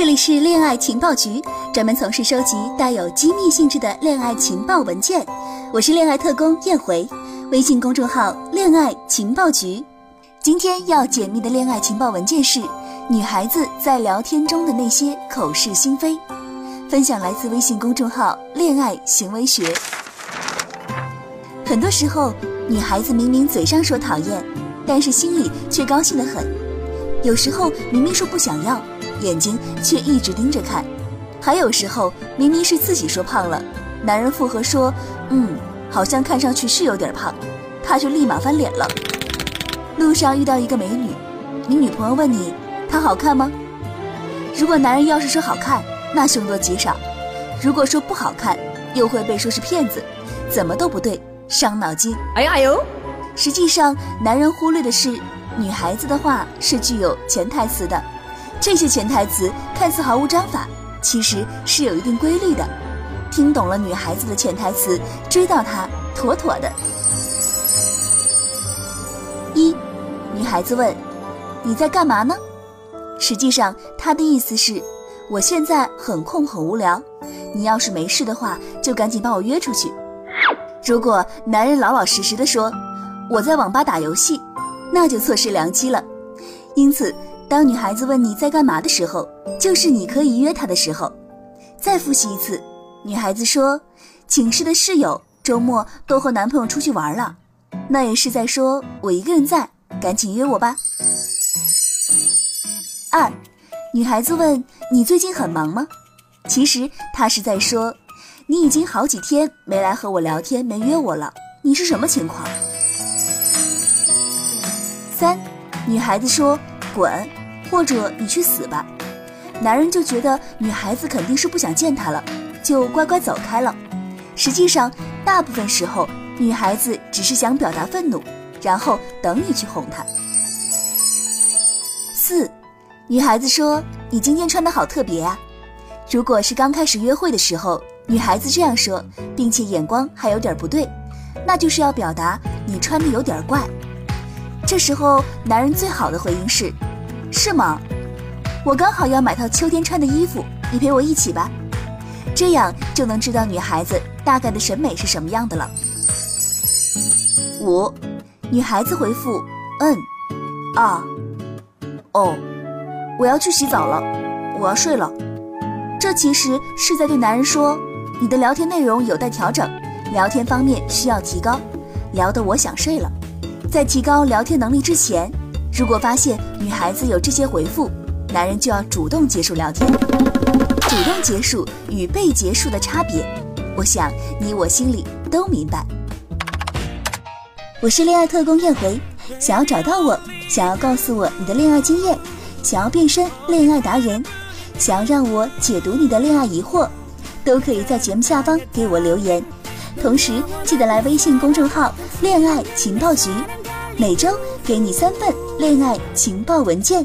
这里是恋爱情报局，专门从事收集带有机密性质的恋爱情报文件。我是恋爱特工燕回，微信公众号“恋爱情报局”。今天要解密的恋爱情报文件是女孩子在聊天中的那些口是心非。分享来自微信公众号“恋爱行为学”。很多时候，女孩子明明嘴上说讨厌，但是心里却高兴得很。有时候明明说不想要。眼睛却一直盯着看，还有时候明明是自己说胖了，男人附和说：“嗯，好像看上去是有点胖。”他就立马翻脸了。路上遇到一个美女，你女朋友问你她好看吗？如果男人要是说好看，那凶多吉少；如果说不好看，又会被说是骗子，怎么都不对，伤脑筋。哎呀哎呦！实际上，男人忽略的是，女孩子的话是具有潜台词的。这些潜台词看似毫无章法，其实是有一定规律的。听懂了女孩子的潜台词，追到她妥妥的。一，女孩子问：“你在干嘛呢？”实际上，她的意思是：“我现在很空很无聊，你要是没事的话，就赶紧把我约出去。”如果男人老老实实的说：“我在网吧打游戏”，那就错失良机了。因此。当女孩子问你在干嘛的时候，就是你可以约她的时候。再复习一次，女孩子说，寝室的室友周末都和男朋友出去玩了，那也是在说我一个人在，赶紧约我吧。二，女孩子问你最近很忙吗？其实她是在说，你已经好几天没来和我聊天，没约我了，你是什么情况？三，女孩子说滚。或者你去死吧，男人就觉得女孩子肯定是不想见他了，就乖乖走开了。实际上，大部分时候女孩子只是想表达愤怒，然后等你去哄她。四，女孩子说你今天穿的好特别啊。如果是刚开始约会的时候，女孩子这样说，并且眼光还有点不对，那就是要表达你穿的有点怪。这时候，男人最好的回应是。是吗？我刚好要买套秋天穿的衣服，你陪我一起吧，这样就能知道女孩子大概的审美是什么样的了。五，女孩子回复：嗯，啊，哦，我要去洗澡了，我要睡了。这其实是在对男人说，你的聊天内容有待调整，聊天方面需要提高，聊得我想睡了。在提高聊天能力之前。如果发现女孩子有这些回复，男人就要主动结束聊天。主动结束与被结束的差别，我想你我心里都明白。我是恋爱特工燕回，想要找到我，想要告诉我你的恋爱经验，想要变身恋爱达人，想要让我解读你的恋爱疑惑，都可以在节目下方给我留言。同时记得来微信公众号“恋爱情报局”，每周给你三份。恋爱情报文件。